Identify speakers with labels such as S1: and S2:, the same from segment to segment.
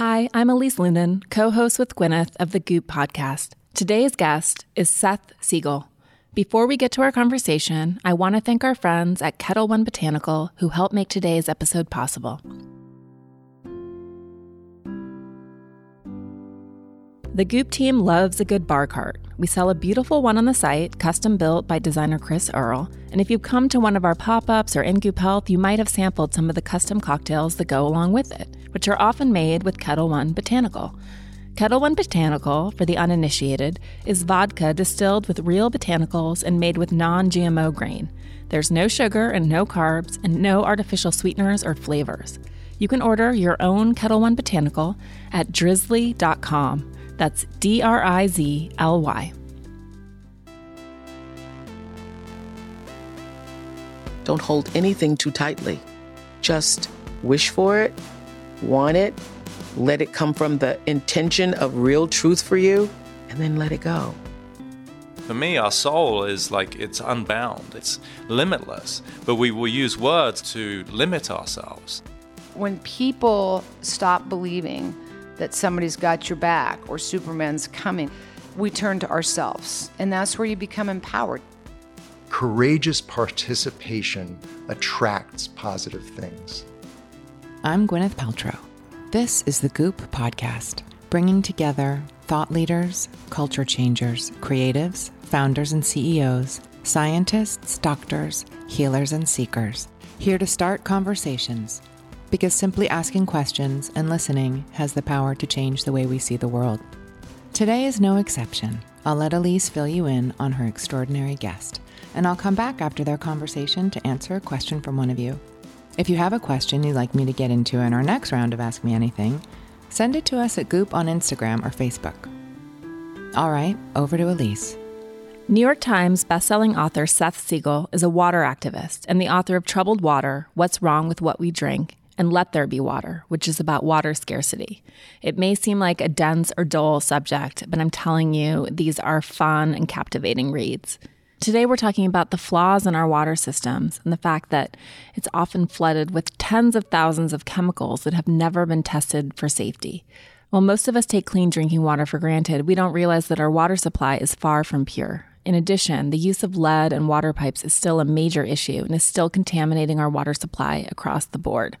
S1: Hi, I'm Elise Loehnen, co host with Gwyneth of the Goop podcast. Today's guest is Seth Siegel. Before we get to our conversation, I want to thank our friends at Ketel One Botanical who helped make today's episode possible. The Goop team loves a good bar cart. We sell a beautiful one on the site, custom built by designer Chris Earle. And if you've come to one of our pop ups or in Goop Health, you might have sampled some of the custom cocktails that go along with it, which are often made with Ketel One Botanical. Ketel One Botanical, for the uninitiated, is vodka distilled with real botanicals and made with non GMO grain. There's no sugar and no carbs and no artificial sweeteners or flavors. You can order your own Ketel One Botanical at drizly.com. That's D R I Z L Y.
S2: Don't hold anything too tightly. Just wish for it, want it, let it come from the intention of real truth for you, and then let it go.
S3: For me, our soul is like it's unbound, it's limitless, but we will use words to limit ourselves.
S4: When people stop believing that somebody's got your back or Superman's coming, we turn to ourselves. And that's where you become empowered.
S5: Courageous participation attracts positive things.
S6: I'm Gwyneth Paltrow. This is the Goop Podcast, bringing together thought leaders, culture changers, creatives, founders and CEOs, scientists, doctors, healers, and seekers, here to start conversations because simply asking questions and listening has the power to change the way we see the world. Today is no exception. I'll let Elise fill you in on her extraordinary guest, and I'll come back after their conversation to answer a question from one of you. If you have a question you'd like me to get into in our next round of Ask Me Anything, send it to us at Goop on Instagram or Facebook. All right, over to Elise.
S1: New York Times bestselling author Seth Siegel is a water activist and the author of Troubled Water What's Wrong with What We Drink and Let There Be Water, which is about water scarcity. It may seem like a dense or dull subject, but I'm telling you, these are fun and captivating reads. Today, we're talking about the flaws in our water systems and the fact that it's often flooded with tens of thousands of chemicals that have never been tested for safety. While most of us take clean drinking water for granted, we don't realize that our water supply is far from pure. In addition, the use of lead and water pipes is still a major issue and is still contaminating our water supply across the board.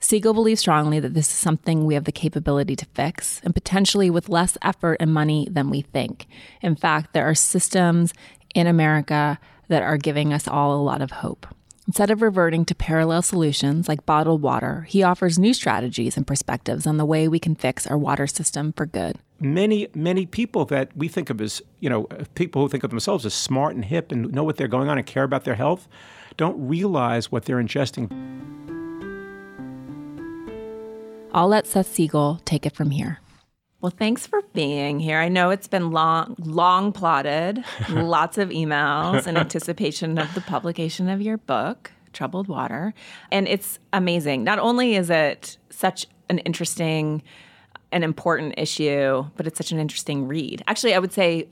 S1: Siegel believes strongly that this is something we have the capability to fix, and potentially with less effort and money than we think. In fact, there are systems in America that are giving us all a lot of hope. Instead of reverting to parallel solutions like bottled water, he offers new strategies and perspectives on the way we can fix our water system for good.
S7: Many, many people that we think of as, you know, people who think of themselves as smart and hip and know what they're going on and care about their health don't realize what they're ingesting.
S1: I'll let Seth Siegel take it from here. Well, thanks for being here. I know it's been long, long plotted, lots of emails in anticipation of the publication of your book, Troubled Water. And it's amazing. Not only is it such an interesting and important issue, but it's such an interesting read. Actually, I would say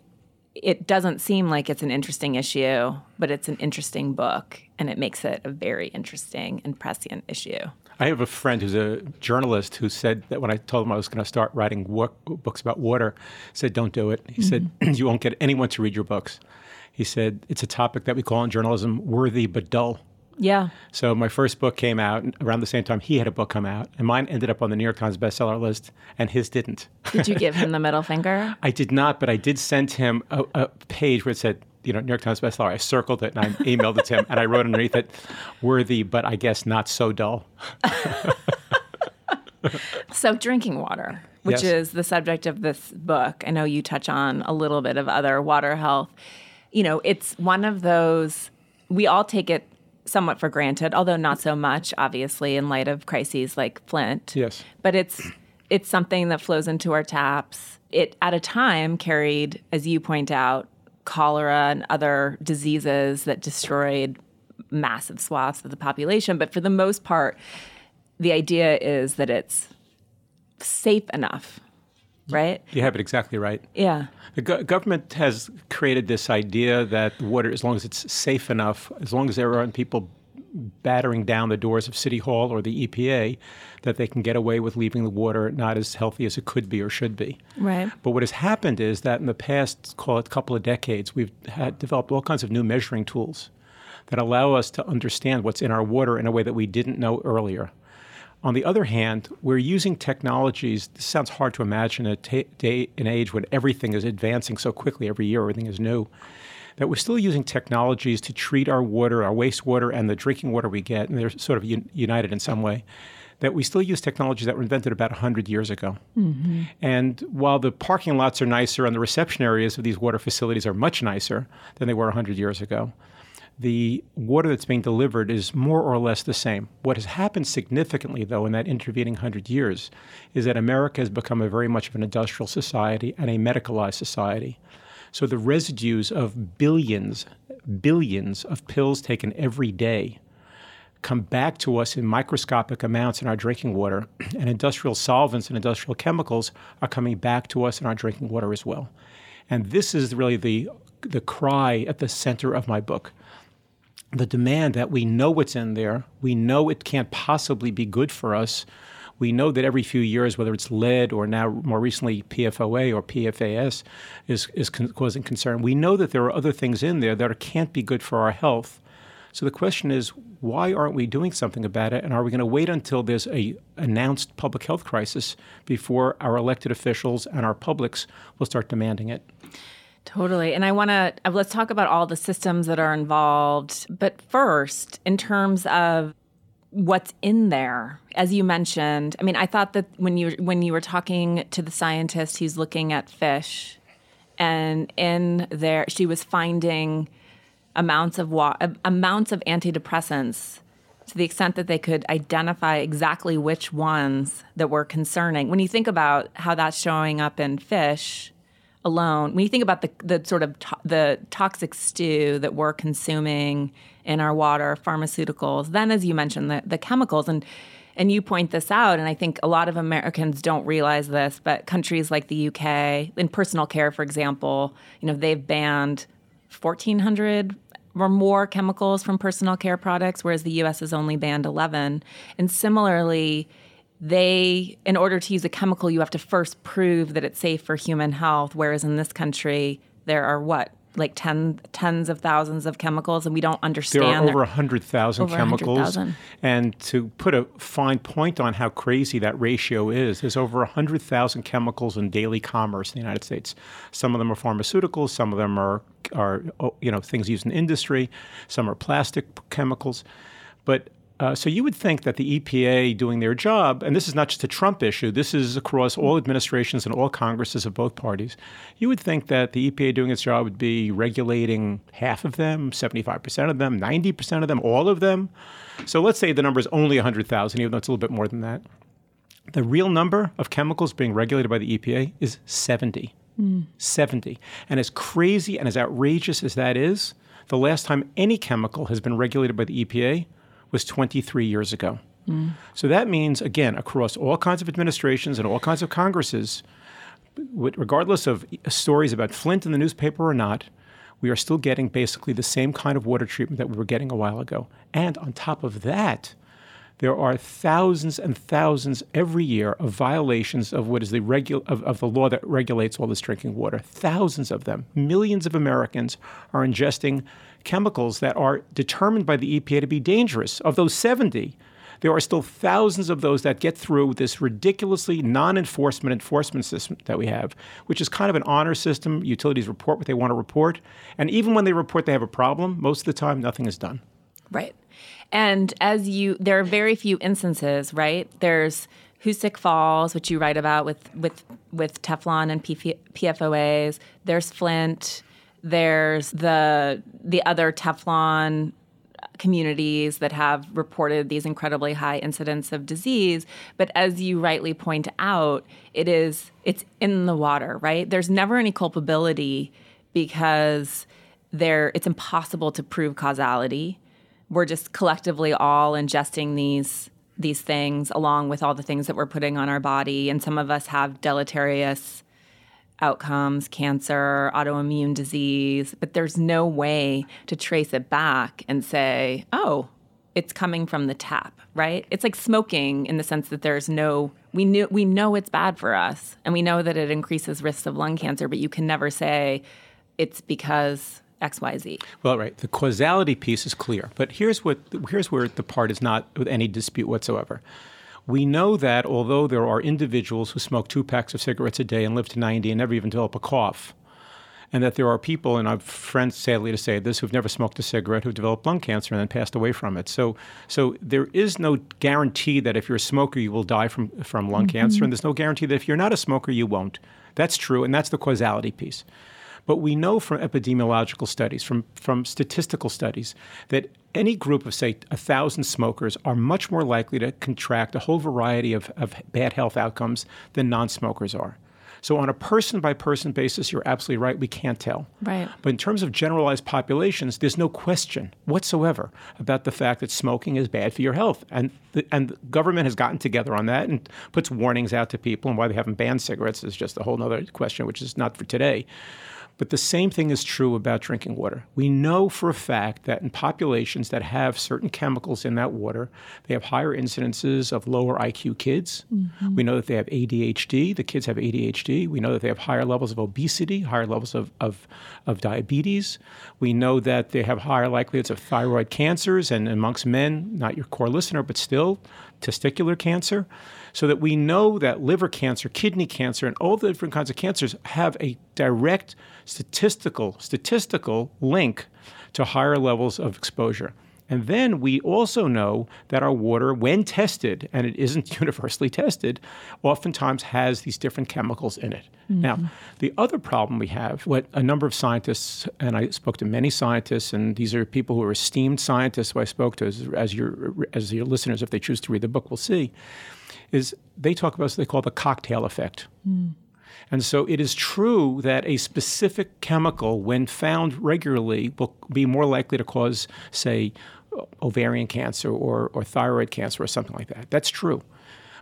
S1: it doesn't seem like it's an interesting issue, but it's an interesting book, and it makes it a very interesting and prescient issue.
S7: I have a friend who's a journalist who said that when I told him I was going to start writing books about water, said, "Don't do it." He mm-hmm. said, "You won't get anyone to read your books." He said, "It's a topic that we call in journalism worthy but dull."
S1: Yeah.
S7: So my first book came out around the same time he had a book come out, and mine ended up on the New York Times bestseller list, and his didn't.
S1: Did you give him the middle finger?
S7: I did not, but I did send him a, a page where it said you know, New York Times bestseller. I circled it and I emailed it to him, and I wrote underneath it, "Worthy, but I guess not so dull."
S1: so, drinking water, which yes. is the subject of this book, I know you touch on a little bit of other water health. You know, it's one of those we all take it somewhat for granted, although not so much, obviously, in light of crises like Flint.
S7: Yes,
S1: but it's it's something that flows into our taps. It at a time carried, as you point out, cholera and other diseases that destroyed massive swaths of the population. But for the most part, the idea is that it's safe enough, right?
S7: You have it exactly right.
S1: Yeah.
S7: The go- government has created this idea that water, as long as it's safe enough, as long as there aren't people battering down the doors of City Hall or the EPA that they can get away with leaving the water not as healthy as it could be or should be.
S1: Right.
S7: But what has happened is that in the past, call it a couple of decades, we've had developed all kinds of new measuring tools that allow us to understand what's in our water in a way that we didn't know earlier. On the other hand, we're using technologies. This sounds hard to imagine a t- day and age when everything is advancing so quickly every year, everything is new. That we're still using technologies to treat our water, our wastewater, and the drinking water we get, and they're sort of un- united in some way. That we still use technologies that were invented about 100 years ago. Mm-hmm. And while the parking lots are nicer and the reception areas of these water facilities are much nicer than they were 100 years ago, the water that's being delivered is more or less the same. What has happened significantly, though, in that intervening hundred years is that America has become a very much of an industrial society and a medicalized society. So the residues of billions, billions of pills taken every day come back to us in microscopic amounts in our drinking water, and industrial solvents and industrial chemicals are coming back to us in our drinking water as well. And this is really the the cry at the center of my book the demand that we know what's in there, we know it can't possibly be good for us. We know that every few years, whether it's lead or now more recently PFOA or PFAS, is, is con- causing concern. We know that there are other things in there that can't be good for our health. So the question is, why aren't we doing something about it? And are we going to wait until there's a announced public health crisis before our elected officials and our publics will start demanding it?
S1: Totally. And I want to uh, let's talk about all the systems that are involved. But first, in terms of what's in there, as you mentioned, I mean, I thought that when you when you were talking to the scientist who's looking at fish and in there she was finding amounts of wa- amounts of antidepressants to the extent that they could identify exactly which ones that were concerning. When you think about how that's showing up in fish, alone, when you think about the, the sort of to- the toxic stew that we're consuming in our water, pharmaceuticals, then as you mentioned, the, the chemicals and and you point this out, and I think a lot of Americans don't realize this, but countries like the UK, in personal care, for example, you know, they've banned 1,400 or more chemicals from personal care products, whereas the US has only banned 11. And similarly, they in order to use a chemical you have to first prove that it's safe for human health whereas in this country there are what like ten, tens of thousands of chemicals and we don't understand
S7: there are over 100,000 chemicals.
S1: 100,
S7: and to put a fine point on how crazy that ratio is there's over 100,000 chemicals in daily commerce in the United States. Some of them are pharmaceuticals some of them are are oh, you know things used in industry some are plastic chemicals. But uh, so you would think that the EPA doing their job, and this is not just a Trump issue, this is across all administrations and all Congresses of both parties. You would think that the EPA doing its job would be regulating half of them, 75% of them, 90% of them, all of them. So let's say the number is only 100,000, even though it's a little bit more than that. The real number of chemicals being regulated by the EPA is 70. Mm. 70. And as crazy and as outrageous as that is, the last time any chemical has been regulated by the EPA was 23 years ago. Mm. So that means, again, across all kinds of administrations and all kinds of Congresses, regardless of stories about Flint in the newspaper or not, we are still getting basically the same kind of water treatment that we were getting a while ago. And on top of that, there are thousands and thousands every year of violations of what is the regu- of, of the law that regulates all this drinking water. Thousands of them. Millions of Americans are ingesting chemicals that are determined by the EPA to be dangerous. Of those 70, there are still thousands of those that get through this ridiculously non enforcement enforcement system that we have, which is kind of an honor system. Utilities report what they want to report. And even when they report they have a problem, most of the time nothing is done.
S1: Right. And as you, there are very few instances, right? There's Hoosick Falls, which you write about with with with Teflon and PFOAs. There's Flint. There's the the other Teflon communities that have reported these incredibly high incidents of disease but as you rightly point out it is it's in the water right there's never any culpability because there it's impossible to prove causality we're just collectively all ingesting these these things along with all the things that we're putting on our body and some of us have deleterious outcomes cancer autoimmune disease but there's no way to trace it back and say oh it's coming from the tap, right? It's like smoking in the sense that there's no we knew we know it's bad for us and we know that it increases risks of lung cancer, but you can never say it's because XYZ.
S7: Well, right. The causality piece is clear, but here's what here's where the part is not with any dispute whatsoever. We know that although there are individuals who smoke two packs of cigarettes a day and live to 90 and never even develop a cough, and that there are people, and I've friends, sadly to say this, who've never smoked a cigarette who've developed lung cancer and then passed away from it. So, so there is no guarantee that if you're a smoker, you will die from, from lung mm-hmm. cancer, and there's no guarantee that if you're not a smoker, you won't. That's true, and that's the causality piece. But we know from epidemiological studies, from, from statistical studies, that any group of, say, 1,000 smokers are much more likely to contract a whole variety of, of bad health outcomes than non smokers are. So, on a person by person basis, you're absolutely right. We can't tell.
S1: Right.
S7: But in terms of generalized populations, there's no question whatsoever about the fact that smoking is bad for your health. And the, and the government has gotten together on that and puts warnings out to people. And why they haven't banned cigarettes is just a whole other question, which is not for today. But the same thing is true about drinking water. We know for a fact that in populations that have certain chemicals in that water, they have higher incidences of lower IQ kids. Mm-hmm. We know that they have ADHD. The kids have ADHD. We know that they have higher levels of obesity, higher levels of, of, of diabetes. We know that they have higher likelihoods of thyroid cancers, and amongst men, not your core listener, but still, testicular cancer so that we know that liver cancer, kidney cancer, and all the different kinds of cancers have a direct statistical statistical link to higher levels of exposure. And then we also know that our water, when tested, and it isn't universally tested, oftentimes has these different chemicals in it. Mm-hmm. Now, the other problem we have, what a number of scientists, and I spoke to many scientists, and these are people who are esteemed scientists who I spoke to, as, as your, as your listeners, if they choose to read the book, will see, is they talk about what they call the cocktail effect. Mm. And so it is true that a specific chemical, when found regularly, will be more likely to cause, say, ovarian cancer or, or thyroid cancer or something like that. That's true.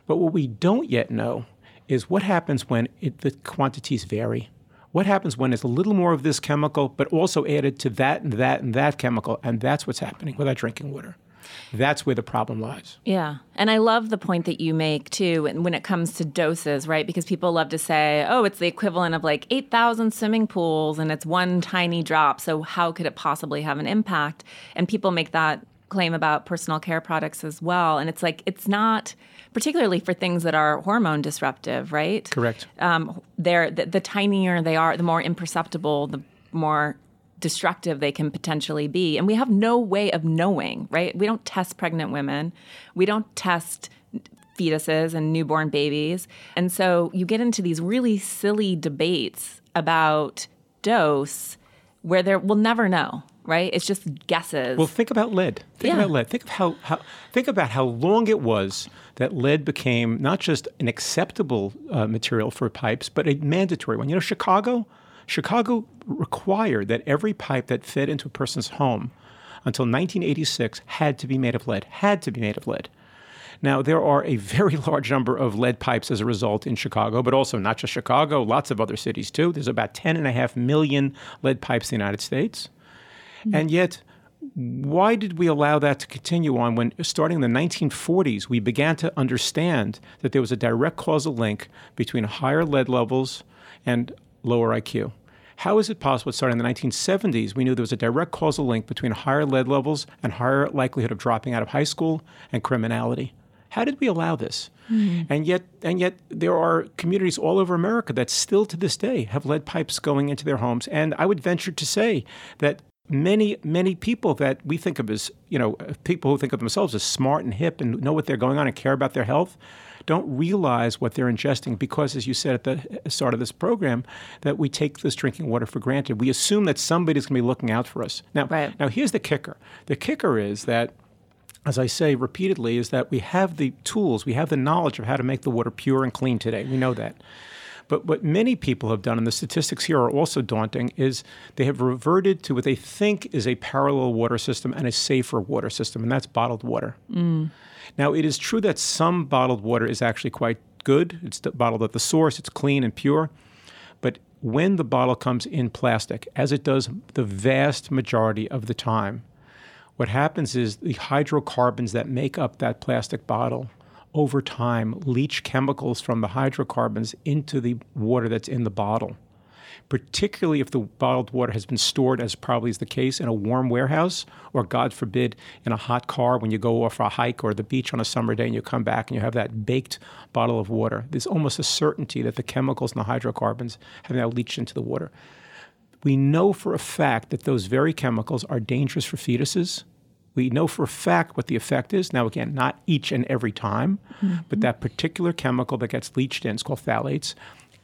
S7: But what we don't yet know is what happens when it, the quantities vary. What happens when it's a little more of this chemical, but also added to that and that and that chemical? And that's what's happening with our drinking water. That's where the problem lies.
S1: Yeah. And I love the point that you make too when it comes to doses, right? Because people love to say, oh, it's the equivalent of like 8,000 swimming pools and it's one tiny drop. So how could it possibly have an impact? And people make that claim about personal care products as well. And it's like, it's not particularly for things that are hormone disruptive, right?
S7: Correct.
S1: Um, they're the, the tinier they are, the more imperceptible, the more destructive they can potentially be. And we have no way of knowing, right? We don't test pregnant women, we don't test fetuses and newborn babies. And so you get into these really silly debates about dose where there we'll never know right? It's just guesses.
S7: Well, think about lead. Think yeah. about lead. Think of how, how think about how long it was that lead became not just an acceptable uh, material for pipes, but a mandatory one. You know, Chicago Chicago required that every pipe that fed into a person's home until 1986 had to be made of lead, had to be made of lead. Now, there are a very large number of lead pipes as a result in Chicago, but also not just Chicago, lots of other cities too. There's about 10.5 million lead pipes in the United States. Mm-hmm. And yet, why did we allow that to continue on when, starting in the 1940s, we began to understand that there was a direct causal link between higher lead levels and lower IQ. How is it possible that starting in the 1970s, we knew there was a direct causal link between higher lead levels and higher likelihood of dropping out of high school and criminality? How did we allow this? Mm-hmm. And yet, and yet, there are communities all over America that still to this day have lead pipes going into their homes. And I would venture to say that many, many people that we think of as, you know, people who think of themselves as smart and hip and know what they're going on and care about their health, don't realize what they're ingesting because, as you said at the start of this program, that we take this drinking water for granted. We assume that somebody's going to be looking out for us. Now,
S1: right.
S7: now here's the kicker. The kicker is that as I say repeatedly, is that we have the tools, we have the knowledge of how to make the water pure and clean today. We know that. But what many people have done, and the statistics here are also daunting, is they have reverted to what they think is a parallel water system and a safer water system, and that's bottled water. Mm. Now, it is true that some bottled water is actually quite good. It's bottled at the source, it's clean and pure. But when the bottle comes in plastic, as it does the vast majority of the time, what happens is the hydrocarbons that make up that plastic bottle over time leach chemicals from the hydrocarbons into the water that's in the bottle. Particularly if the bottled water has been stored, as probably is the case, in a warm warehouse, or God forbid, in a hot car when you go off for a hike or the beach on a summer day and you come back and you have that baked bottle of water. There's almost a certainty that the chemicals and the hydrocarbons have now leached into the water. We know for a fact that those very chemicals are dangerous for fetuses. We know for a fact what the effect is. Now, again, not each and every time, mm-hmm. but that particular chemical that gets leached in, it's called phthalates,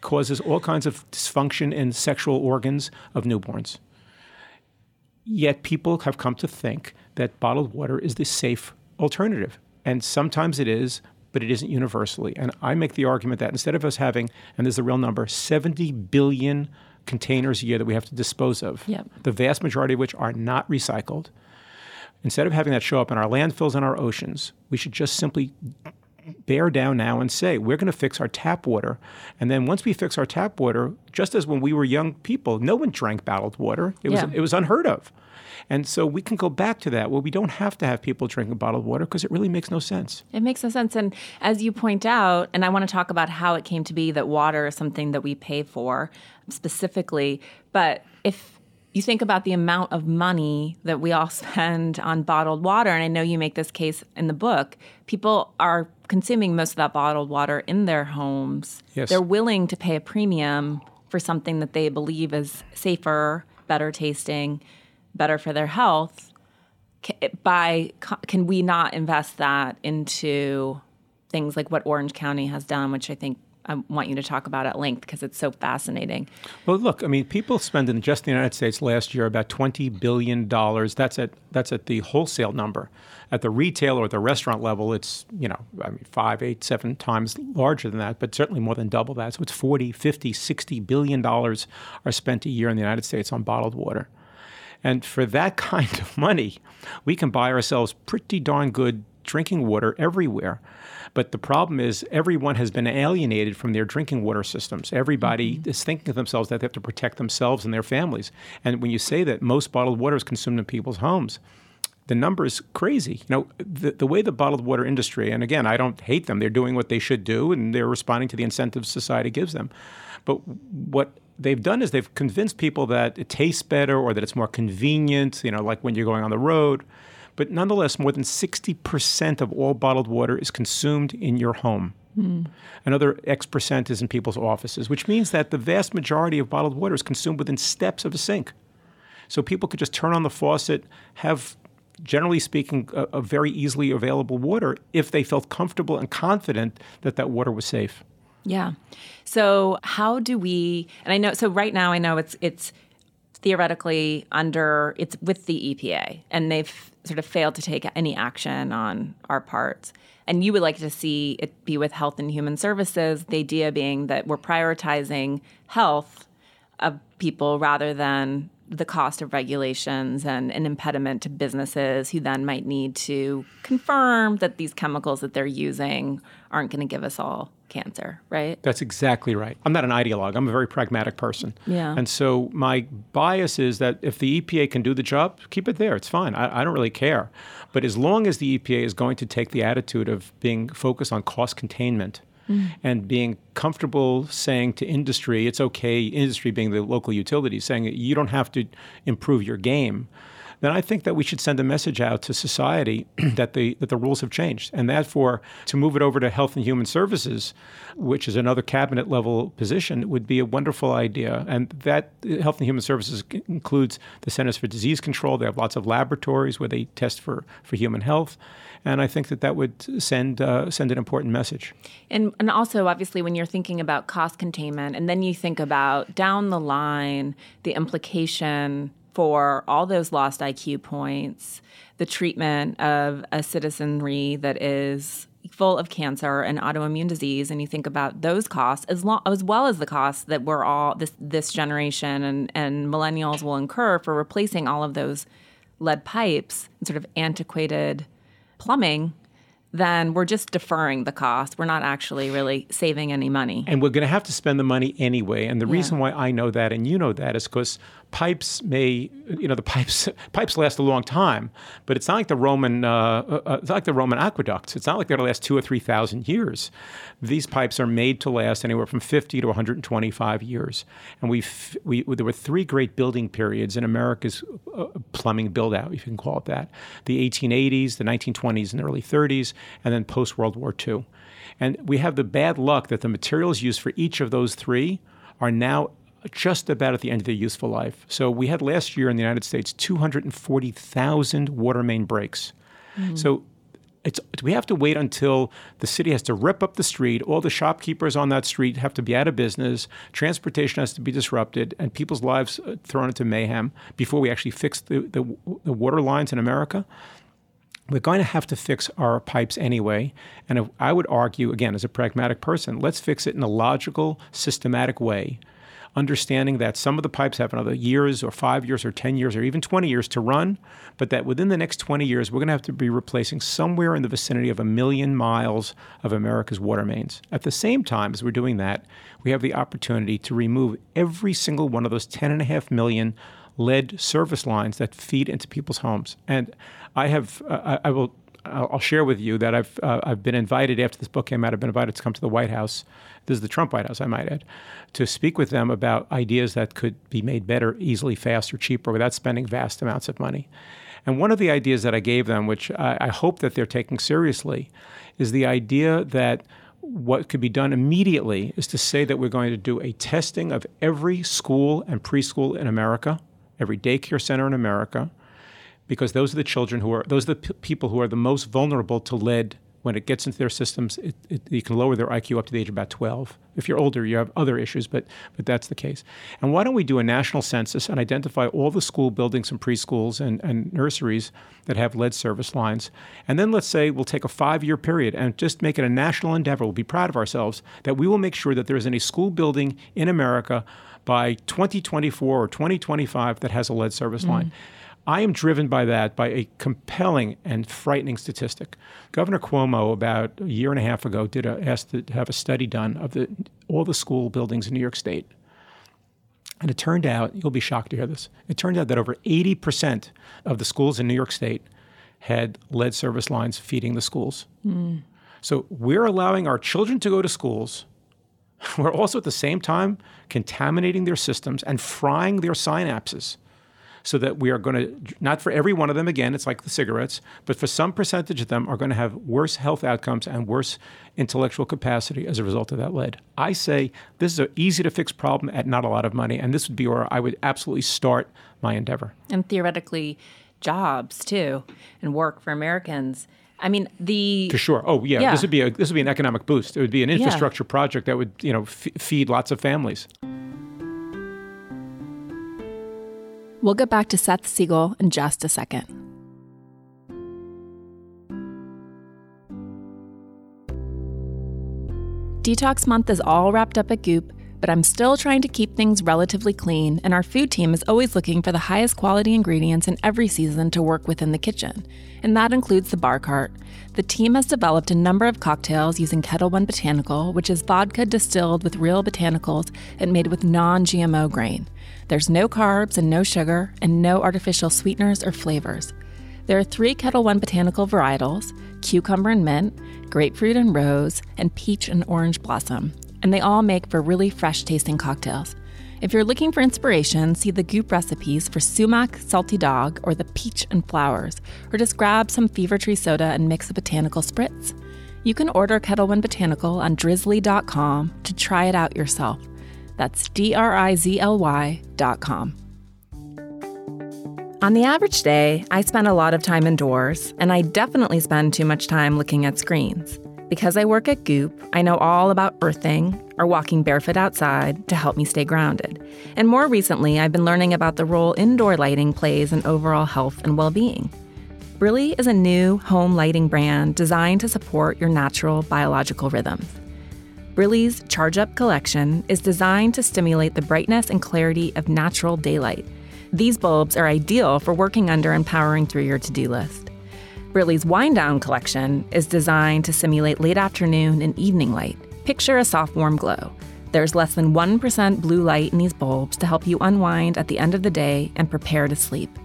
S7: causes all kinds of dysfunction in sexual organs of newborns. Yet people have come to think that bottled water is the safe alternative. And sometimes it is, but it isn't universally. And I make the argument that instead of us having, and there's a real number, 70 billion containers a year that we have to dispose of,
S1: yep.
S7: the vast majority of which are not recycled, instead of having that show up in our landfills and our oceans, we should just simply bear down now and say, we're going to fix our tap water. And then once we fix our tap water, just as when we were young people, no one drank bottled water. It was, it was unheard of. And so we can go back to that where we don't have to have people drinking bottled water because it really makes no sense.
S1: It makes no sense. And as you point out, and I want to talk about how it came to be that water is something that we pay for specifically, but if you think about the amount of money that we all spend on bottled water, and I know you make this case in the book, people are consuming most of that bottled water in their homes.
S7: Yes.
S1: They're willing to pay a premium for something that they believe is safer, better tasting, better for their health. Eh, by can we not invest that into things like what Orange County has done, which I think I want you to talk about at length because it's so fascinating.
S7: Well, look, I mean, people spend in just the United States last year about twenty billion dollars. That's at that's at the wholesale number. At the retail or the restaurant level, it's you know, I mean, five, eight, seven times larger than that, but certainly more than double that. So it's 40, 50, 60 billion dollars are spent a year in the United States on bottled water. And for that kind of money, we can buy ourselves pretty darn good drinking water everywhere. But the problem is, everyone has been alienated from their drinking water systems. Everybody mm-hmm. is thinking of themselves that they have to protect themselves and their families. And when you say that most bottled water is consumed in people's homes, the number is crazy. You know, the, the way the bottled water industry, and again, I don't hate them, they're doing what they should do and they're responding to the incentives society gives them. But what they've done is they've convinced people that it tastes better or that it's more convenient, you know, like when you're going on the road. But nonetheless, more than 60% of all bottled water is consumed in your home. Mm. Another X percent is in people's offices, which means that the vast majority of bottled water is consumed within steps of a sink. So people could just turn on the faucet, have, generally speaking, a, a very easily available water if they felt comfortable and confident that that water was safe.
S1: Yeah. So how do we? And I know. So right now, I know it's it's theoretically under it's with the EPA, and they've sort of failed to take any action on our parts. And you would like to see it be with Health and Human Services. The idea being that we're prioritizing health of people rather than the cost of regulations and an impediment to businesses who then might need to confirm that these chemicals that they're using aren't going to give us all cancer, right?
S7: That's exactly right. I'm not an ideologue. I'm a very pragmatic person.
S1: Yeah.
S7: And so my bias is that if the EPA can do the job, keep it there. It's fine. I, I don't really care. But as long as the EPA is going to take the attitude of being focused on cost containment, mm. and being comfortable saying to industry, it's okay, industry being the local utilities, saying you don't have to improve your game then I think that we should send a message out to society that the that the rules have changed, and therefore to move it over to Health and Human Services, which is another cabinet level position, would be a wonderful idea. And that Health and Human Services includes the Centers for Disease Control. They have lots of laboratories where they test for for human health and I think that that would send uh, send an important message.
S1: And and also obviously when you're thinking about cost containment, and then you think about down the line the implication for all those lost IQ points, the treatment of a citizenry that is full of cancer and autoimmune disease and you think about those costs as, long, as well as the costs that we're all this this generation and, and millennials will incur for replacing all of those lead pipes and sort of antiquated plumbing, then we're just deferring the cost. We're not actually really saving any money.
S7: And we're going to have to spend the money anyway. And the yeah. reason why I know that and you know that is because pipes may, you know, the pipes pipes last a long time, but it's not like the Roman, uh, uh, it's not like the Roman aqueducts. It's not like they're going to last two or three thousand years. These pipes are made to last anywhere from 50 to 125 years. And we, we there were three great building periods in America's uh, plumbing build out, if you can call it that: the 1880s, the 1920s, and the early 30s, and then post World War II. And we have the bad luck that the materials used for each of those three are now just about at the end of their useful life. So we had last year in the United States 240,000 water main breaks. Mm-hmm. So it's, we have to wait until the city has to rip up the street. All the shopkeepers on that street have to be out of business. Transportation has to be disrupted, and people's lives uh, thrown into mayhem before we actually fix the, the, the water lines in America. We're going to have to fix our pipes anyway. And I would argue, again, as a pragmatic person, let's fix it in a logical, systematic way understanding that some of the pipes have another years or five years or 10 years or even 20 years to run, but that within the next 20 years, we're going to have to be replacing somewhere in the vicinity of a million miles of America's water mains. At the same time as we're doing that, we have the opportunity to remove every single one of those 10.5 million lead service lines that feed into people's homes. And I have, uh, I will I'll share with you that I've uh, I've been invited after this book came out. I've been invited to come to the White House. This is the Trump White House, I might add, to speak with them about ideas that could be made better, easily, faster, cheaper, without spending vast amounts of money. And one of the ideas that I gave them, which I, I hope that they're taking seriously, is the idea that what could be done immediately is to say that we're going to do a testing of every school and preschool in America, every daycare center in America because those are the children who are those are the p- people who are the most vulnerable to lead when it gets into their systems. It, it, you can lower their IQ up to the age of about 12. If you're older, you have other issues, but but that's the case. And why don't we do a national census and identify all the school buildings and preschools and, and nurseries that have lead service lines? And then let's say we'll take a five-year period and just make it a national endeavor. We'll be proud of ourselves that we will make sure that there isn't a school building in America by 2024 or 2025 that has a lead service mm. line. I am driven by that, by a compelling and frightening statistic. Governor Cuomo, about a year and a half ago, did a, asked to have a study done of the, all the school buildings in New York State. And it turned out, you'll be shocked to hear this, it turned out that over 80% of the schools in New York State had lead service lines feeding the schools. Mm. So we're allowing our children to go to schools. We're also at the same time contaminating their systems and frying their synapses so that we are going to, not for every one of them, again, it's like the cigarettes, but for some percentage of them are going to have worse health outcomes and worse intellectual capacity as a result of that lead. I say this is an easy to fix problem at not a lot of money, and this would be where I would absolutely start my endeavor.
S1: And theoretically, jobs too, and work for Americans. I mean, the
S7: for sure. Oh yeah, yeah, this would be a this would be an economic boost. It would be an infrastructure yeah. project that would you know f- feed lots of families.
S1: We'll get back to Seth Siegel in just a second. Detox Month is all wrapped up at Goop, but I'm still trying to keep things relatively clean, and our food team is always looking for the highest quality ingredients in every season to work with in the kitchen, and that includes the bar cart. The team has developed a number of cocktails using Ketel One Botanical, which is vodka distilled with real botanicals and made with non GMO grain. There's no carbs and no sugar, and no artificial sweeteners or flavors. There are three Ketel One botanical varietals cucumber and mint, grapefruit and rose, and peach and orange blossom, and they all make for really fresh tasting cocktails. If you're looking for inspiration, see the goop recipes for sumac, salty dog, or the peach and flowers, or just grab some fever tree soda and mix a botanical spritz. You can order Ketel One Botanical on drizly.com to try it out yourself. That's D R I Z L Y dot com. On the average day, I spend a lot of time indoors, and I definitely spend too much time looking at screens. Because I work at Goop, I know all about earthing or walking barefoot outside to help me stay grounded. And more recently, I've been learning about the role indoor lighting plays in overall health and well being. Brilli is a new home lighting brand designed to support your natural biological rhythms. Brilli's Charge Up collection is designed to stimulate the brightness and clarity of natural daylight. These bulbs are ideal for working under and powering through your to do list. Brilli's Wind Down collection is designed to simulate late afternoon and evening light. Picture a soft, warm glow. There's less than 1% blue light in these bulbs to help you unwind at the end of the day and prepare to sleep.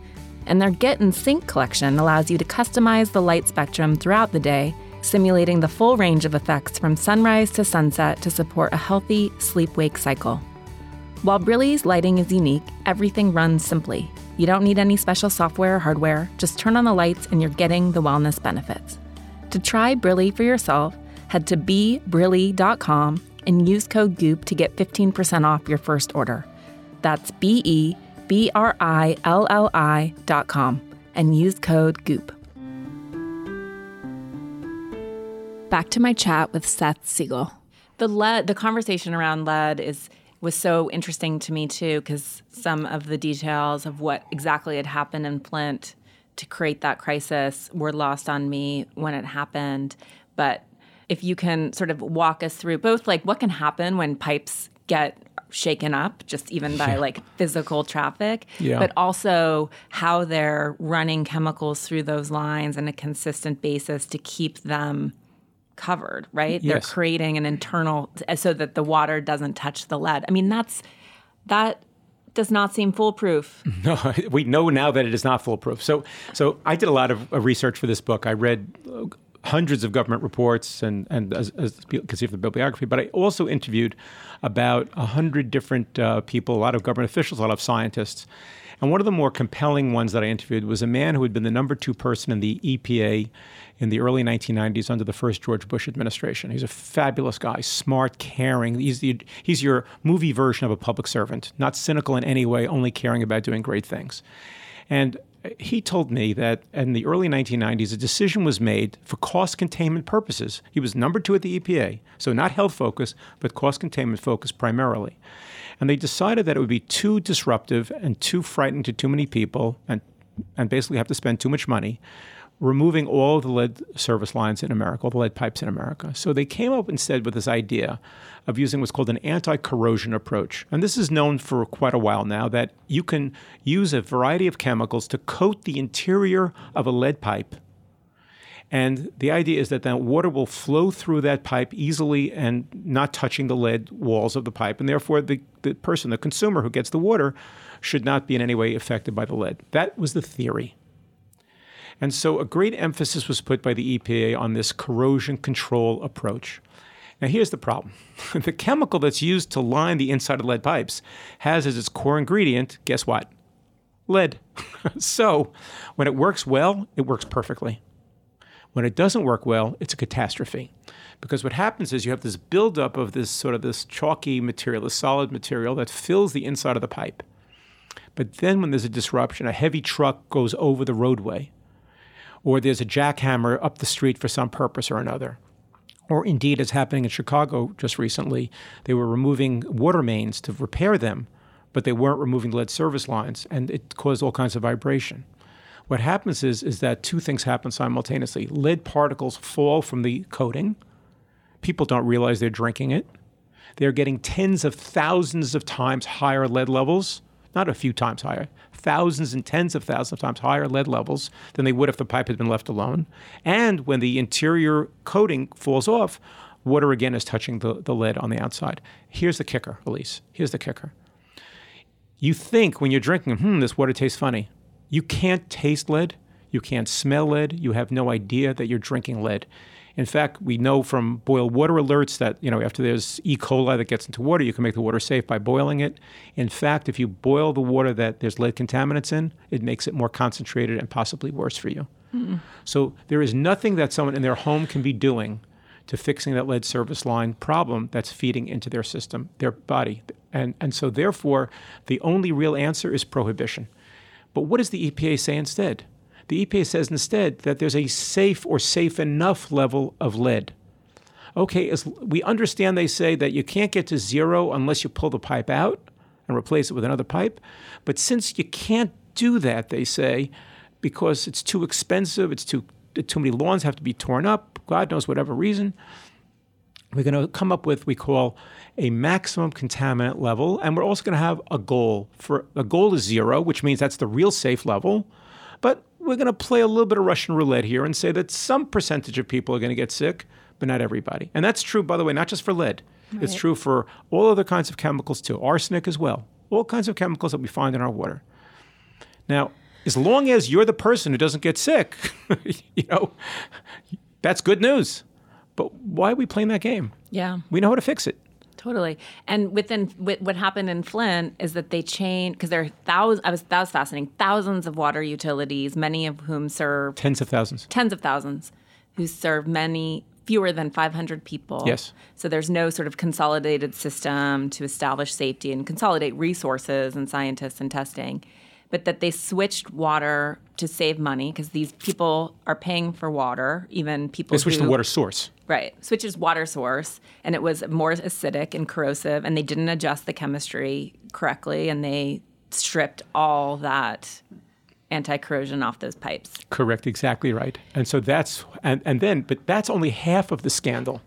S1: And their Get in Sync collection allows you to customize the light spectrum throughout the day, simulating the full range of effects from sunrise to sunset to support a healthy sleep wake cycle. While Brilli's lighting is unique, everything runs simply. You don't need any special software or hardware, just turn on the lights and you're getting the wellness benefits. To try Brilli for yourself, head to bebrilli.com and use code GOOP to get 15% off your first order. That's B E B R I L L I dot com and use code GOOP. Back to my chat with Seth Siegel. The lead, the conversation around lead is was so interesting to me too because some of the details of what exactly had happened in Flint to create that crisis were lost on me when it happened. But if you can sort of walk us through both like what can happen when pipes get shaken up just even by like physical traffic
S7: Yeah.
S1: but also how they're running chemicals through those lines on a consistent basis to keep them covered right they're creating an internal so that the water doesn't touch the lead i mean that's that does not seem foolproof
S7: No, we know now that it is not foolproof. So, so I did a lot of research for this book. I read uh, hundreds of government reports and and as, as people can see from the bibliography, but I also interviewed about a hundred different uh, people, a lot of government officials, a lot of scientists. And one of the more compelling ones that I interviewed was a man who had been the number two person in the EPA in the early 1990s under the first George Bush administration. He's a fabulous guy, smart, caring. He's, the, he's your movie version of a public servant, not cynical in any way, only caring about doing great things. And he told me that in the early 1990s, a decision was made for cost containment purposes. He was number two at the EPA, so not health focus, but cost containment focus primarily. And they decided that it would be too disruptive and too frightening to too many people and, and basically have to spend too much money removing all the lead service lines in America, all the lead pipes in America. So they came up instead with this idea of using what's called an anti corrosion approach. And this is known for quite a while now that you can use a variety of chemicals to coat the interior of a lead pipe. And the idea is that that water will flow through that pipe easily and not touching the lead walls of the pipe. And therefore, the, the person, the consumer who gets the water, should not be in any way affected by the lead. That was the theory. And so a great emphasis was put by the EPA on this corrosion control approach. Now, here's the problem the chemical that's used to line the inside of lead pipes has as its core ingredient, guess what? Lead. so when it works well, it works perfectly. When it doesn't work well, it's a catastrophe. Because what happens is you have this buildup of this sort of this chalky material, this solid material that fills the inside of the pipe. But then when there's a disruption, a heavy truck goes over the roadway, or there's a jackhammer up the street for some purpose or another. Or indeed, as happening in Chicago just recently, they were removing water mains to repair them, but they weren't removing lead service lines, and it caused all kinds of vibration. What happens is, is that two things happen simultaneously. Lead particles fall from the coating. People don't realize they're drinking it. They're getting tens of thousands of times higher lead levels, not a few times higher, thousands and tens of thousands of times higher lead levels than they would if the pipe had been left alone. And when the interior coating falls off, water again is touching the, the lead on the outside. Here's the kicker, Elise. Here's the kicker. You think when you're drinking, hmm, this water tastes funny. You can't taste lead. You can't smell lead. You have no idea that you're drinking lead. In fact, we know from boil water alerts that, you know, after there's E. coli that gets into water, you can make the water safe by boiling it. In fact, if you boil the water that there's lead contaminants in, it makes it more concentrated and possibly worse for you. Mm-hmm. So there is nothing that someone in their home can be doing to fixing that lead service line problem that's feeding into their system, their body. And, and so therefore, the only real answer is prohibition. But what does the EPA say instead? The EPA says instead that there's a safe or safe enough level of lead. Okay, as we understand they say that you can't get to zero unless you pull the pipe out and replace it with another pipe. But since you can't do that, they say, because it's too expensive, it's too too many lawns have to be torn up, God knows whatever reason, we're going to come up with we call a maximum contaminant level and we're also going to have a goal for a goal is zero which means that's the real safe level but we're going to play a little bit of russian roulette here and say that some percentage of people are going to get sick but not everybody and that's true by the way not just for lead It's true for all other kinds of chemicals too, arsenic as well, all kinds of chemicals that we find in our water. Now, as long as you're the person who doesn't get sick, you know, that's good news. But why are we playing that game?
S1: Yeah.
S7: We know how to fix it.
S1: Totally. And within with, what happened in Flint is that they changed because there are thousands. I was that was fascinating. Thousands of water utilities, many of whom serve
S7: Tens of thousands.
S1: tens of thousands, who serve many fewer than 500 people.
S7: Yes.
S1: So there's no sort of consolidated system to establish safety and consolidate resources and scientists and testing. But that they switched water to save money because these people are paying for water, even people
S7: They switched
S1: who,
S7: the water source.
S1: Right. Switches water source, and it was more acidic and corrosive, and they didn't adjust the chemistry correctly, and they stripped all that anti corrosion off those pipes.
S7: Correct, exactly right. And so that's and, and then but that's only half of the scandal.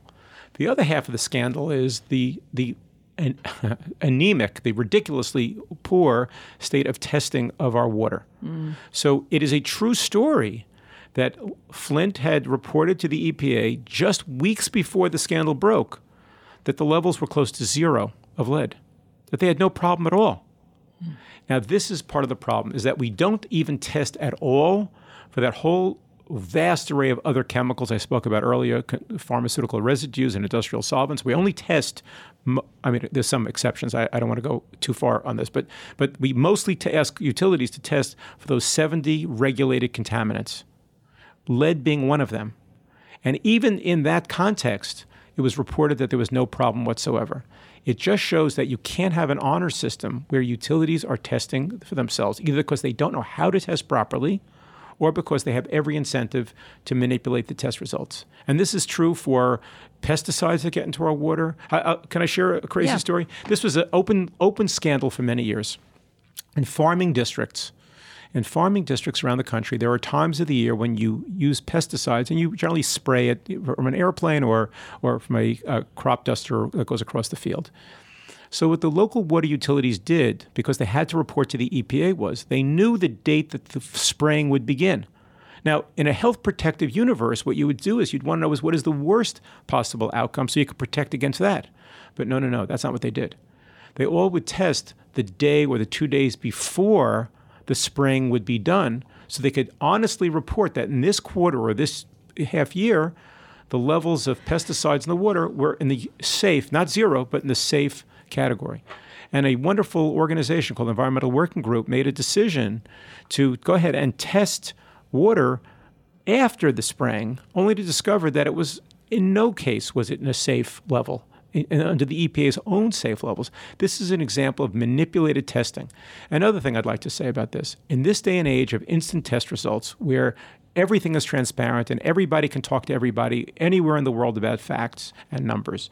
S7: The other half of the scandal is the the an, anemic, the ridiculously poor state of testing of our water. Mm. So it is a true story that Flint had reported to the EPA just weeks before the scandal broke that the levels were close to zero of lead, that they had no problem at all. Hmm. Now, this is part of the problem: is that we don't even test at all for that whole vast array of other chemicals I spoke about earlier, pharmaceutical residues and industrial solvents. We only test. I mean, there's some exceptions. I, I don't want to go too far on this, but but we mostly to ask utilities to test for those 70 regulated contaminants, lead being one of them. And even in that context, it was reported that there was no problem whatsoever. It just shows that you can't have an honor system where utilities are testing for themselves, either because they don't know how to test properly or because they have every incentive to manipulate the test results. And this is true for pesticides that get into our water. I, I, can I share a crazy
S1: Yeah.
S7: story? This was an open, open scandal for many years. In farming districts, in farming districts around the country, there are times of the year when you use pesticides and you generally spray it from an airplane or, or from a, uh crop duster that goes across the field. So, what the local water utilities did, because they had to report to the EPA, was they knew the date that the spraying would begin. Now, in a health protective universe, what you would do is you'd want to know is what is the worst possible outcome so you could protect against that. But no, no, no, that's not what they did. They all would test the day or the two days before the spraying would be done so they could honestly report that in this quarter or this half year, the levels of pesticides in the water were in the safe, not zero, but in the safe category. And a wonderful organization called Environmental Working Group made a decision to go ahead and test water after the spraying, only to discover that it was in no case was it in a safe level under the EPA's own safe levels. This is an example of manipulated testing. Another thing I'd like to say about this in this day and age of instant test results, where everything is transparent and everybody can talk to everybody anywhere in the world about facts and numbers.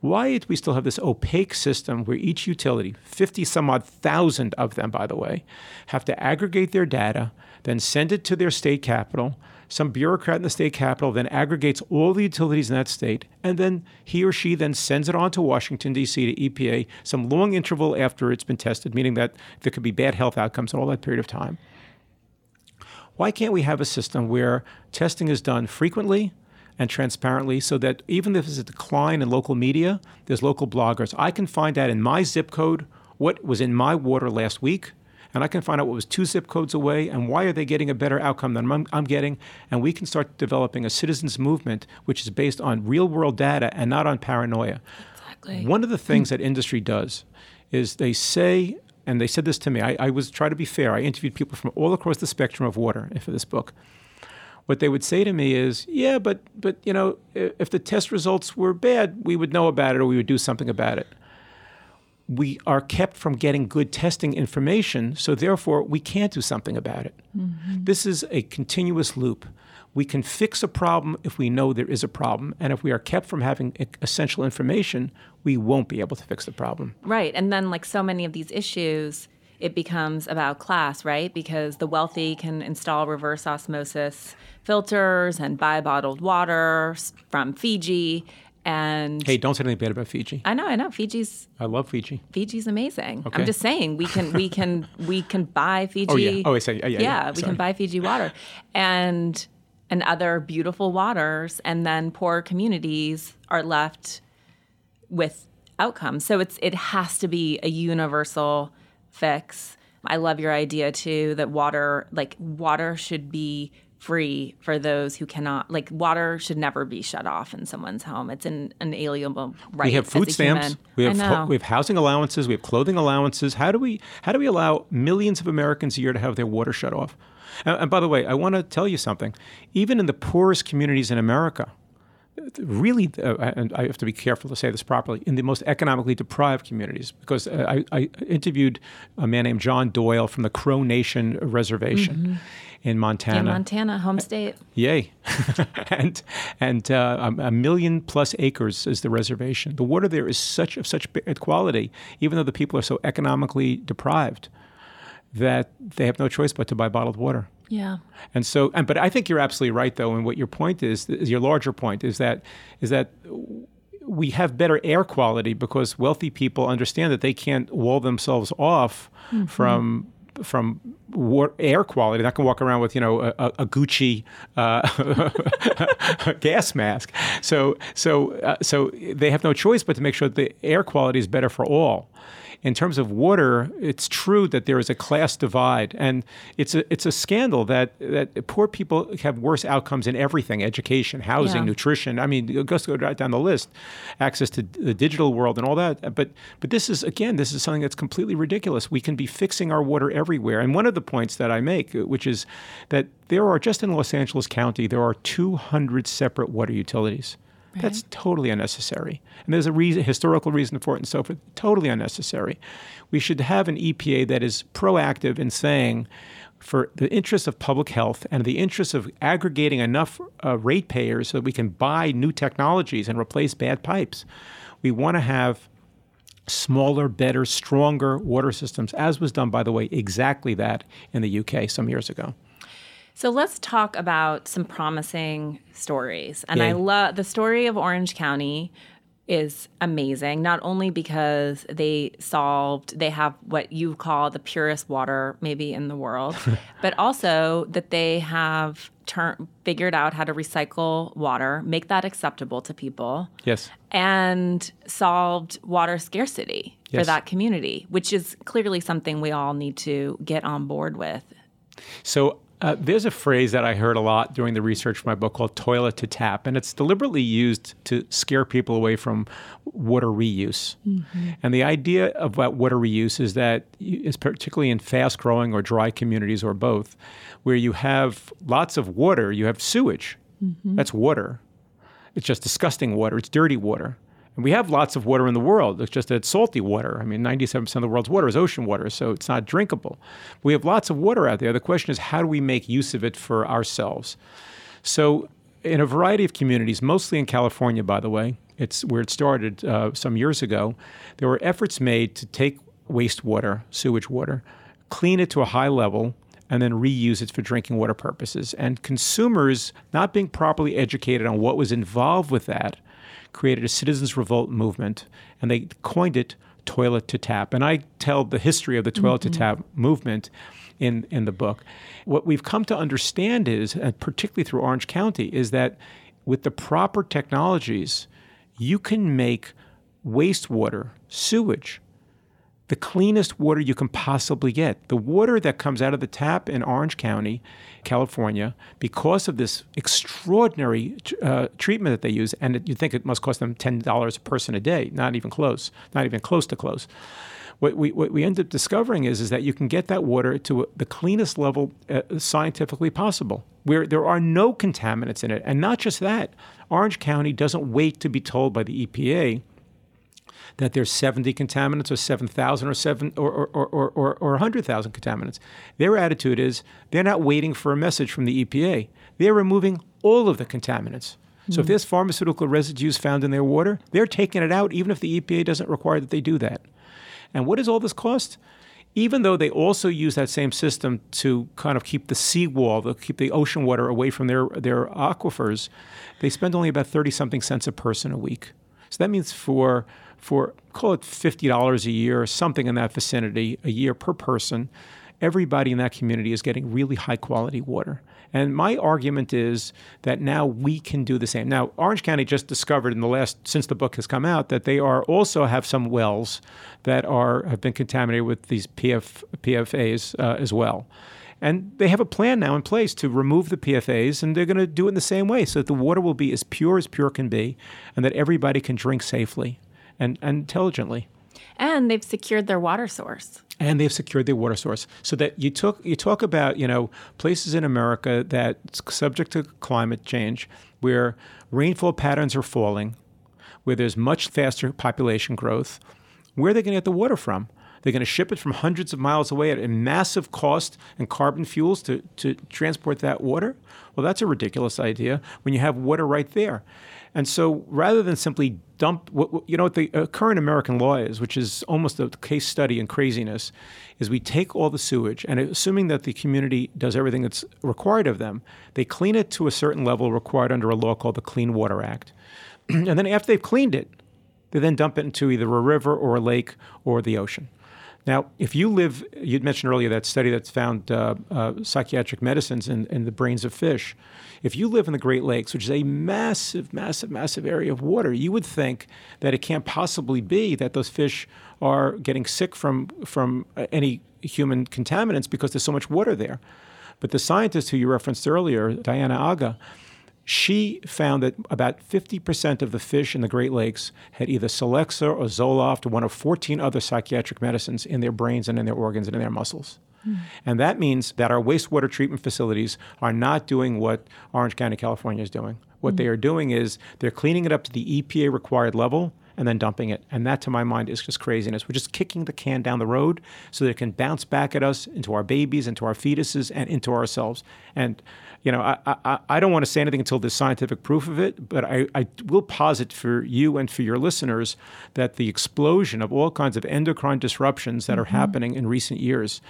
S7: Why do we still have this opaque system where each utility, 50 some odd thousand of them, by the way, have to aggregate their data, then send it to their state capital? Some bureaucrat in the state capital then aggregates all the utilities in that state, and then he or she then sends it on to Washington, D.C., to EPA, some long interval after it's been tested, meaning that there could be bad health outcomes in all that period of time. Why can't we have a system where testing is done frequently and transparently so that even if there's a decline in local media, there's local bloggers? I can find out in my zip code what was in my water last week, and I can find out what was two zip codes away and why are they getting a better outcome than I'm, I'm getting, and we can start developing a citizens movement which is based on real world data and not on paranoia.
S1: Exactly.
S7: One of the things that industry does is they say, and they said this to me. I, I was trying to be fair. I interviewed people from all across the spectrum of water for this book. What they would say to me is, "Yeah, but but you know, if the test results were bad, we would know about it or we would do something about it." We are kept from getting good testing information, so therefore we can't do something about it. Mm-hmm. This is a continuous loop. We can fix a problem if we know there is a problem, and if we are kept from having essential information, we won't be able to fix the problem.
S1: Right. And then, like so many of these issues, it becomes about class, right? Because the wealthy can install reverse osmosis filters and buy bottled water from Fiji. And
S7: Hey, don't say anything bad about Fiji.
S1: I know, I know. Fiji's
S7: I love Fiji.
S1: Fiji's amazing.
S7: Okay.
S1: I'm just saying we can we can we can buy oh, Fiji.
S7: Oh, yeah. Oh, I see. Yeah, yeah, yeah.
S1: we
S7: Sorry.
S1: can buy Fiji water, and and other beautiful waters, and then poor communities are left with outcomes. So it's it has to be a universal fix. I love your idea too that water like water should be free for those who cannot like water should never be shut off in someone's home. It's an inalienable right
S7: we have food stamps.
S1: human.
S7: we have
S1: know.
S7: we have housing allowances. We have clothing allowances. How do we how do we allow millions of americans a year to have their water shut off? And, and by the way i want to tell you something. Even in the poorest communities in america really, uh, and I have to be careful to say this properly, in the most economically deprived communities, because uh, I, I interviewed a man named John Doyle from the Crow Nation Reservation in Montana.
S1: in Montana home state
S7: Yay! and and uh, a, million plus acres is the reservation. The water there is such of such quality, even though the people are so economically deprived that they have no choice but to buy bottled water.
S1: yeah
S7: And so, and but I think you're absolutely right, though. And what your point is, is your larger point is that is that we have better air quality because wealthy people understand that they can't wall themselves off from from war, air quality. Not going to walk around with you know a, a- a Gucci uh, gas mask. So so uh, so they have no choice but to make sure that the air quality is better for all. In terms of water, it's true that there is a class divide, and it's a it's a scandal that that poor people have worse outcomes in everything: education, housing,
S1: Yeah.
S7: nutrition. I mean, just go right down the list. Access to the digital world and all that. But but this is again, this is something that's completely ridiculous. We can be fixing our water everywhere. And one of the points that I make, which is that there are just in Los Angeles County, there are 200 separate water utilities. That's totally unnecessary. And there's a reason, historical reason for it and so forth. Totally unnecessary. We should have an EPA that is proactive in saying, for the interest of public health and the interest of aggregating enough uh, ratepayers so that we can buy new technologies and replace bad pipes, we want to have smaller, better, stronger water systems, as was done, by the way, exactly that in the UK some years ago.
S1: So let's talk about some promising stories. And I love the story of Orange County is amazing, not only because they solved, they have what you call the purest water maybe in the world, but also that they have turn, figured out how to recycle water, make that acceptable to people,
S7: Yes.
S1: and solved water scarcity for that community, which is clearly something we all need to get on board with.
S7: So uh, there's a phrase that I heard a lot during the research for my book called toilet to tap, and it's deliberately used to scare people away from water reuse. And the idea of what water reuse is that, you- particularly in fast growing or dry communities or both, where you have lots of water, you have sewage. That's water. It's just disgusting water. It's dirty water. And we have lots of water in the world. It's just that it's salty water. I mean, 97% of the world's water is ocean water, so it's not drinkable. We have lots of water out there. The question is, how do we make use of it for ourselves? So, in a variety of communities, mostly in California, by the way, it's where it started uh, some years ago, there were efforts made to take wastewater, sewage water, clean it to a high level, and then reuse it for drinking water purposes. And consumers, not being properly educated on what was involved with that, created a citizens' revolt movement, and they coined it toilet to tap. And I tell the history of the toilet to mm-hmm. tap movement in, in the book. What we've come to understand is, and particularly through Orange County, is that with the proper technologies, you can make wastewater, sewage, the cleanest water you can possibly get. The water that comes out of the tap in Orange County, California, because of this extraordinary uh, treatment that they use, and it, you think it must cost them $10 a person a day, not even close, not even close to close. What we, what we end up discovering is, is that you can get that water to the cleanest level uh, scientifically possible, where there are no contaminants in it. And not just that, Orange County doesn't wait to be told by the EPA that there's 70 contaminants or 7,000 or 7 or, or, or, or, or 100,000 contaminants. Their attitude is they're not waiting for a message from the EPA. They're removing all of the contaminants. So if hmm. there's pharmaceutical residues found in their water, they're taking it out even if the EPA doesn't require that they do that. And what does all this cost? Even though they also use that same system to kind of keep the seawall, to keep the ocean water away from their, their aquifers, they spend only about 30 something cents a person a week. So that means for for call it fifty dollars a year or something in that vicinity a year per person, everybody in that community is getting really high quality water. And my argument is that now we can do the same. Now, Orange County just discovered in the last since the book has come out that they are also have some wells that are have been contaminated with these PF, PFAS uh, as well. And they have a plan now in place to remove the PFAS, and they're going to do it in the same way so that the water will be as pure as pure can be, and that everybody can drink safely and, and intelligently.
S1: And they've secured their water source.
S7: And they've secured their water source. So that you took you talk about, you know, places in America that's subject to climate change where rainfall patterns are falling, where there's much faster population growth. Where are they going to get the water from? They're going to ship it from hundreds of miles away at a massive cost and carbon fuels to, to transport that water? Well, that's a ridiculous idea when you have water right there. And so rather than simply dump, you know, what the uh, current American law is, which is almost a case study in craziness, is we take all the sewage and assuming that the community does everything that's required of them, they clean it to a certain level required under a law called the Clean Water Act. and then after they've cleaned it, they then dump it into either a river or a lake or the ocean. Now, if you live, you'd mentioned earlier that study that's found uh, uh, psychiatric medicines in, in the brains of fish. If you live in the Great Lakes, which is a massive, massive, massive area of water, you would think that it can't possibly be that those fish are getting sick from, from uh, any human contaminants because there's so much water there. But the scientist who you referenced earlier, Diana Aga, she found that about 50% of the fish in the Great Lakes had either Celexa or Zoloft or one of 14 other psychiatric medicines in their brains and in their organs and in their muscles. Mm. And that means that our wastewater treatment facilities are not doing what Orange County, California is doing. What mm. they are doing is they're cleaning it up to the EPA required level and then dumping it. And that, to my mind, is just craziness. We're just kicking the can down the road so that it can bounce back at us, into our babies, into our fetuses, and into ourselves. And you know, I, I, I don't want to say anything until there's scientific proof of it, but I, I will posit for you and for your listeners that the explosion of all kinds of endocrine disruptions that mm-hmm. are happening in recent years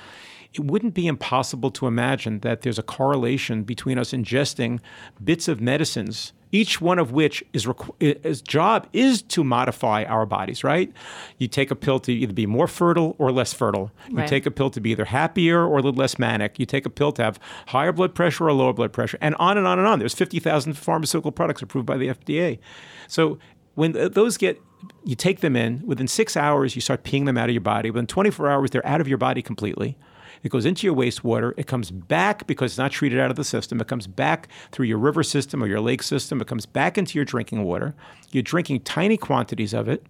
S7: it wouldn't be impossible to imagine that there's a correlation between us ingesting bits of medicines each one of which is its job is to modify our bodies, right? You take a pill to either be more fertile or less fertile. You right. take a pill to be either happier or a little less manic. You take a pill to have higher blood pressure or lower blood pressure, and on and on and on. There's 50,000 pharmaceutical products approved by the FDA. So when those get you take them in within six hours you start peeing them out of your body within 24 hours they're out of your body completely it goes into your wastewater. It comes back because it's not treated out of the system. It comes back through your river system or your lake system. It comes back into your drinking water. You're drinking tiny quantities of it.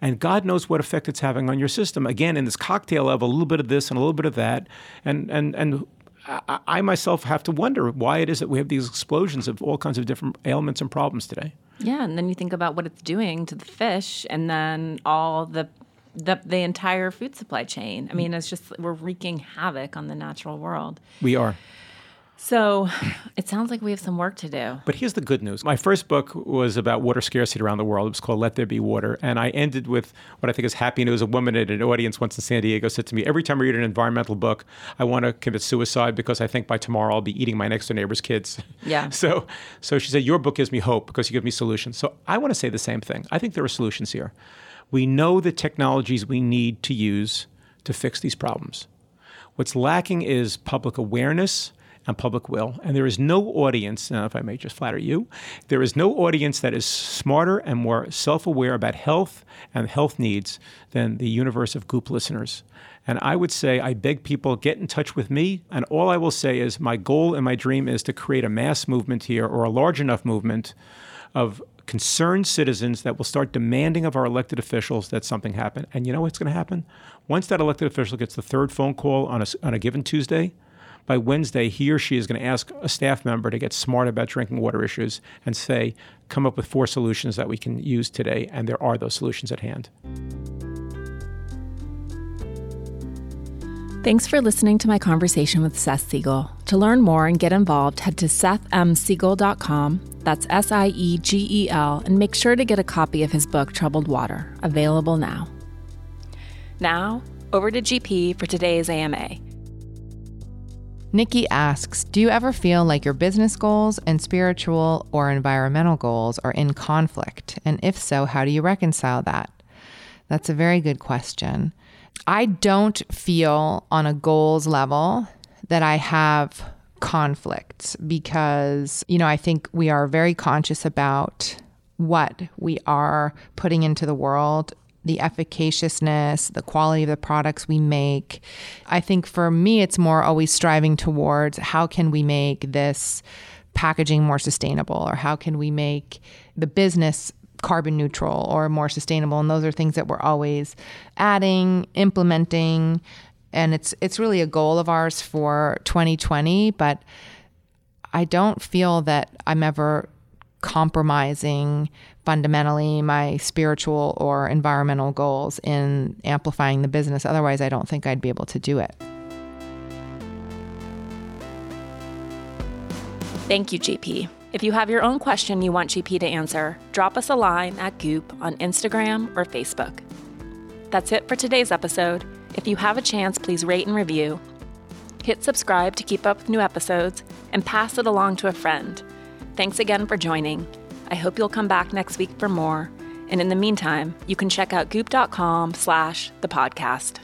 S7: And God knows what effect it's having on your system. Again, in this cocktail of a little bit of this and a little bit of that. And, and, and I, I myself have to wonder why it is that we have these explosions of all kinds of different ailments and problems today.
S1: Yeah, and then you think about what it's doing to the fish, and then all the the the entire food supply chain. I mean, it's just we're wreaking havoc on the natural world.
S7: We are.
S1: So it sounds like we have some work to do.
S7: But here's the good news. My first book was about water scarcity around the world. It was called Let There Be Water. And I ended with what I think is happy news. A woman at an audience once in San Diego said to me, Every time I read an environmental book, I want to commit suicide because I think by tomorrow I'll be eating my next door neighbor's kids.
S1: Yeah.
S7: so, so she said, Your book gives me hope because you give me solutions. So I want to say the same thing. I think there are solutions here. We know the technologies we need to use to fix these problems. What's lacking is public awareness and public will. And there is no audience, now if I may just flatter you, there is no audience that is smarter and more self aware about health and health needs than the universe of Goop listeners. And I would say, I beg people, get in touch with me. And all I will say is, my goal and my dream is to create a mass movement here or a large enough movement of concerned citizens that will start demanding of our elected officials that something happen. And you know what's going to happen? Once that elected official gets the third phone call on a, on a given Tuesday, by Wednesday, he or she is going to ask a staff member to get smart about drinking water issues and say, come up with four solutions that we can use today. And there are those solutions at hand.
S1: Thanks for listening to my conversation with Seth Siegel. To learn more and get involved, head to sethmsiegel.com that's S I E G E L, and make sure to get a copy of his book, Troubled Water, available now. Now, over to GP for today's AMA.
S6: Nikki asks Do you ever feel like your business goals and spiritual or environmental goals are in conflict? And if so, how do you reconcile that? That's a very good question. I don't feel on a goals level that I have conflicts because, you know, I think we are very conscious about what we are putting into the world the efficaciousness, the quality of the products we make. I think for me, it's more always striving towards how can we make this packaging more sustainable or how can we make the business carbon neutral or more sustainable and those are things that we're always adding implementing and it's it's really a goal of ours for 2020 but I don't feel that I'm ever compromising fundamentally my spiritual or environmental goals in amplifying the business. Otherwise, I don't think I'd be able to do it.
S1: Thank you, GP. If you have your own question you want GP to answer, drop us a line at Goop on Instagram or Facebook. That's it for today's episode. If you have a chance, please rate and review. Hit subscribe to keep up with new episodes and pass it along to a friend. Thanks again for joining. I hope you'll come back next week for more. And in the meantime, you can check out goop.com slash the podcast.